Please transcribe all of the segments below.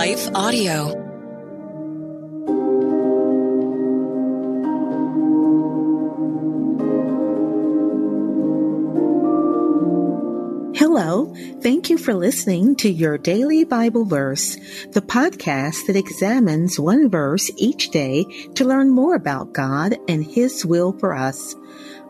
Life Audio. Thank you for listening to your daily Bible verse, the podcast that examines one verse each day to learn more about God and His will for us.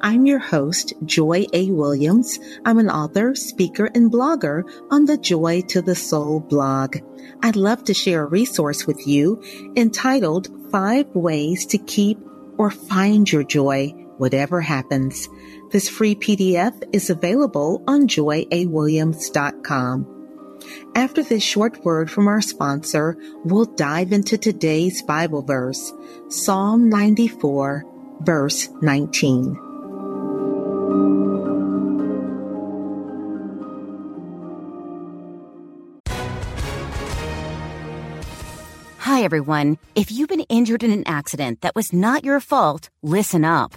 I'm your host, Joy A. Williams. I'm an author, speaker, and blogger on the Joy to the Soul blog. I'd love to share a resource with you entitled Five Ways to Keep or Find Your Joy, Whatever Happens. This free PDF is available on joyawilliams.com. After this short word from our sponsor, we'll dive into today's Bible verse, Psalm 94, verse 19. Hi, everyone. If you've been injured in an accident that was not your fault, listen up.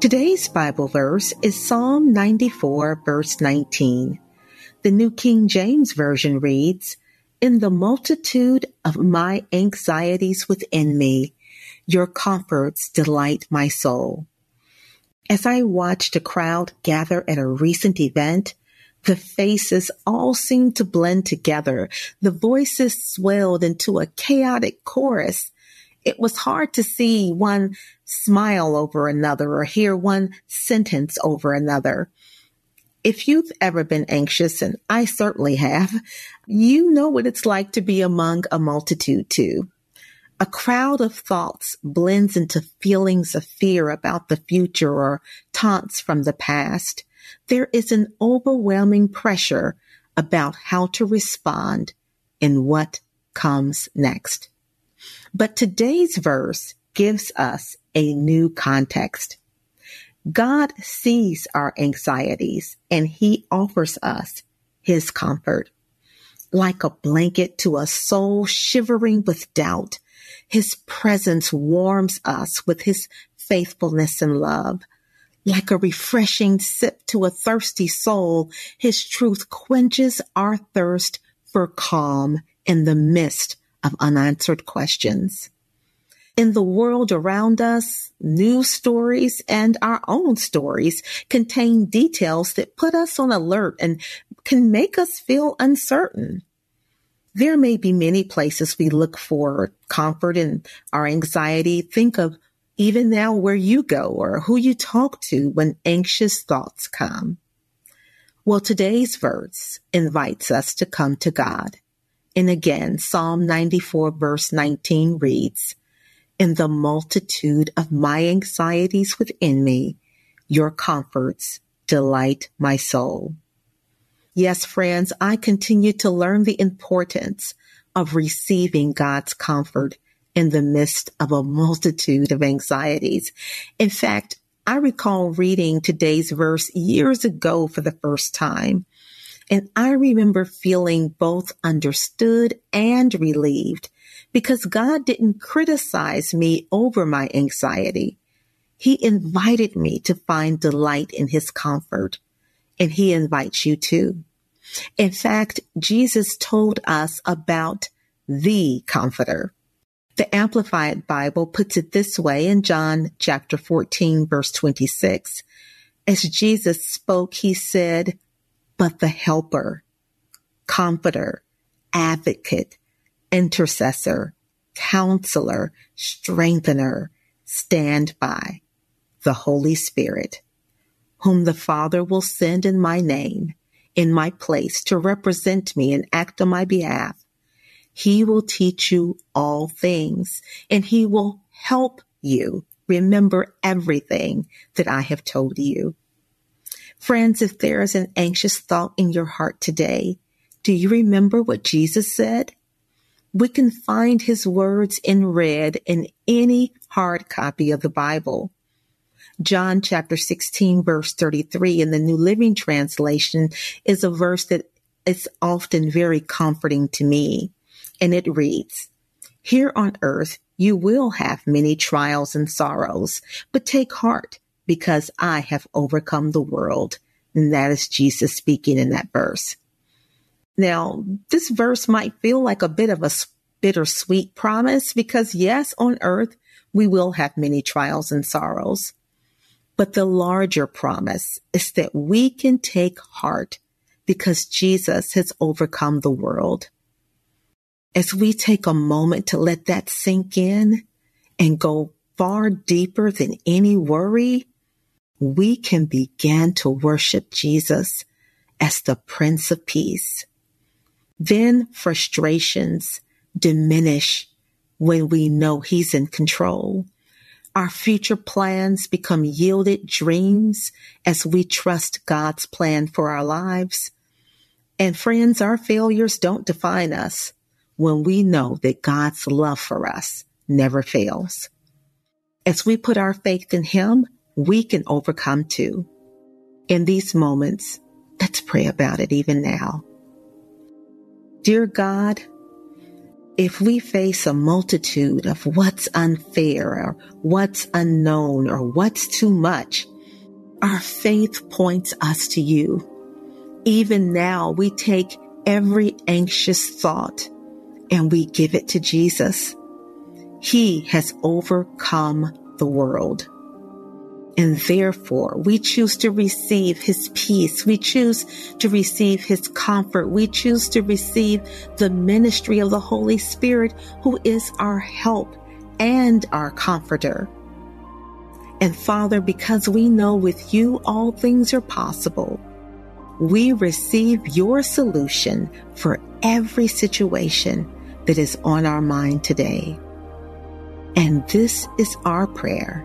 Today's Bible verse is Psalm 94, verse 19. The New King James Version reads, In the multitude of my anxieties within me, your comforts delight my soul. As I watched a crowd gather at a recent event, the faces all seemed to blend together. The voices swelled into a chaotic chorus it was hard to see one smile over another or hear one sentence over another. If you've ever been anxious, and I certainly have, you know what it's like to be among a multitude too. A crowd of thoughts blends into feelings of fear about the future or taunts from the past. There is an overwhelming pressure about how to respond and what comes next. But today's verse gives us a new context. God sees our anxieties and he offers us his comfort. Like a blanket to a soul shivering with doubt, his presence warms us with his faithfulness and love. Like a refreshing sip to a thirsty soul, his truth quenches our thirst for calm in the midst of unanswered questions. In the world around us, news stories and our own stories contain details that put us on alert and can make us feel uncertain. There may be many places we look for comfort in our anxiety. Think of even now where you go or who you talk to when anxious thoughts come. Well, today's verse invites us to come to God. And again, Psalm 94 verse 19 reads, In the multitude of my anxieties within me, your comforts delight my soul. Yes, friends, I continue to learn the importance of receiving God's comfort in the midst of a multitude of anxieties. In fact, I recall reading today's verse years ago for the first time and I remember feeling both understood and relieved because God didn't criticize me over my anxiety. He invited me to find delight in his comfort and he invites you too. In fact, Jesus told us about the comforter. The Amplified Bible puts it this way in John chapter 14 verse 26. As Jesus spoke, he said, but the helper, comforter, advocate, intercessor, counselor, strengthener, stand by, the Holy Spirit, whom the Father will send in my name, in my place to represent me and act on my behalf. He will teach you all things and he will help you remember everything that I have told you. Friends, if there is an anxious thought in your heart today, do you remember what Jesus said? We can find his words in red in any hard copy of the Bible. John chapter 16 verse 33 in the New Living Translation is a verse that is often very comforting to me. And it reads, Here on earth you will have many trials and sorrows, but take heart because I have overcome the world. And that is Jesus speaking in that verse. Now, this verse might feel like a bit of a bittersweet promise because yes, on earth, we will have many trials and sorrows. But the larger promise is that we can take heart because Jesus has overcome the world. As we take a moment to let that sink in and go far deeper than any worry, we can begin to worship Jesus as the Prince of Peace. Then frustrations diminish when we know He's in control. Our future plans become yielded dreams as we trust God's plan for our lives. And friends, our failures don't define us when we know that God's love for us never fails. As we put our faith in Him, we can overcome too. In these moments, let's pray about it even now. Dear God, if we face a multitude of what's unfair or what's unknown or what's too much, our faith points us to you. Even now, we take every anxious thought and we give it to Jesus. He has overcome the world. And therefore, we choose to receive his peace. We choose to receive his comfort. We choose to receive the ministry of the Holy Spirit, who is our help and our comforter. And Father, because we know with you all things are possible, we receive your solution for every situation that is on our mind today. And this is our prayer